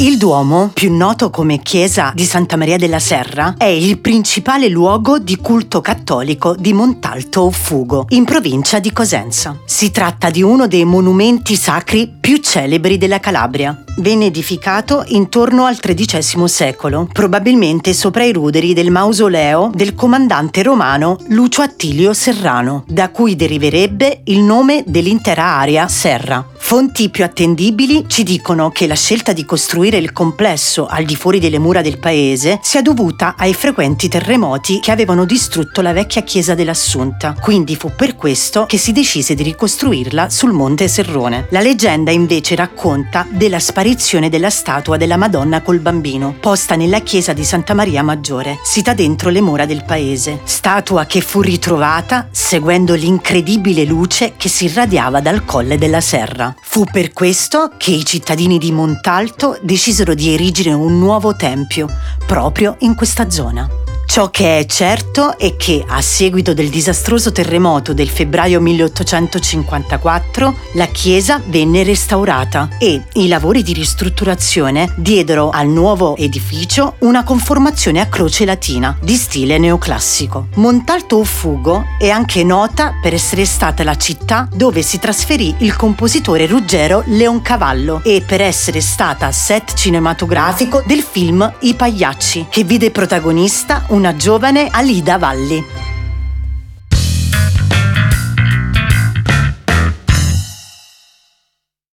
Il Duomo, più noto come chiesa di Santa Maria della Serra, è il principale luogo di culto cattolico di Montalto Fugo, in provincia di Cosenza. Si tratta di uno dei monumenti sacri più celebri della Calabria. Venne edificato intorno al XIII secolo, probabilmente sopra i ruderi del mausoleo del comandante romano Lucio Attilio Serrano, da cui deriverebbe il nome dell'intera area Serra. Fonti più attendibili ci dicono che la scelta di costruire il complesso al di fuori delle mura del paese sia dovuta ai frequenti terremoti che avevano distrutto la vecchia chiesa dell'Assunta, quindi fu per questo che si decise di ricostruirla sul monte Serrone. La leggenda invece racconta della sparizione della statua della Madonna col bambino, posta nella chiesa di Santa Maria Maggiore, sita dentro le mura del paese, statua che fu ritrovata seguendo l'incredibile luce che si irradiava dal colle della serra. Fu per questo che i cittadini di Montalto decisero di erigere un nuovo tempio proprio in questa zona. Ciò che è certo è che, a seguito del disastroso terremoto del febbraio 1854, la chiesa venne restaurata e i lavori di ristrutturazione diedero al nuovo edificio una conformazione a croce latina di stile neoclassico. Montalto o Fugo è anche nota per essere stata la città dove si trasferì il compositore Ruggero Leoncavallo e per essere stata set cinematografico del film I Pagliacci, che vide protagonista una giovane Alida Valli.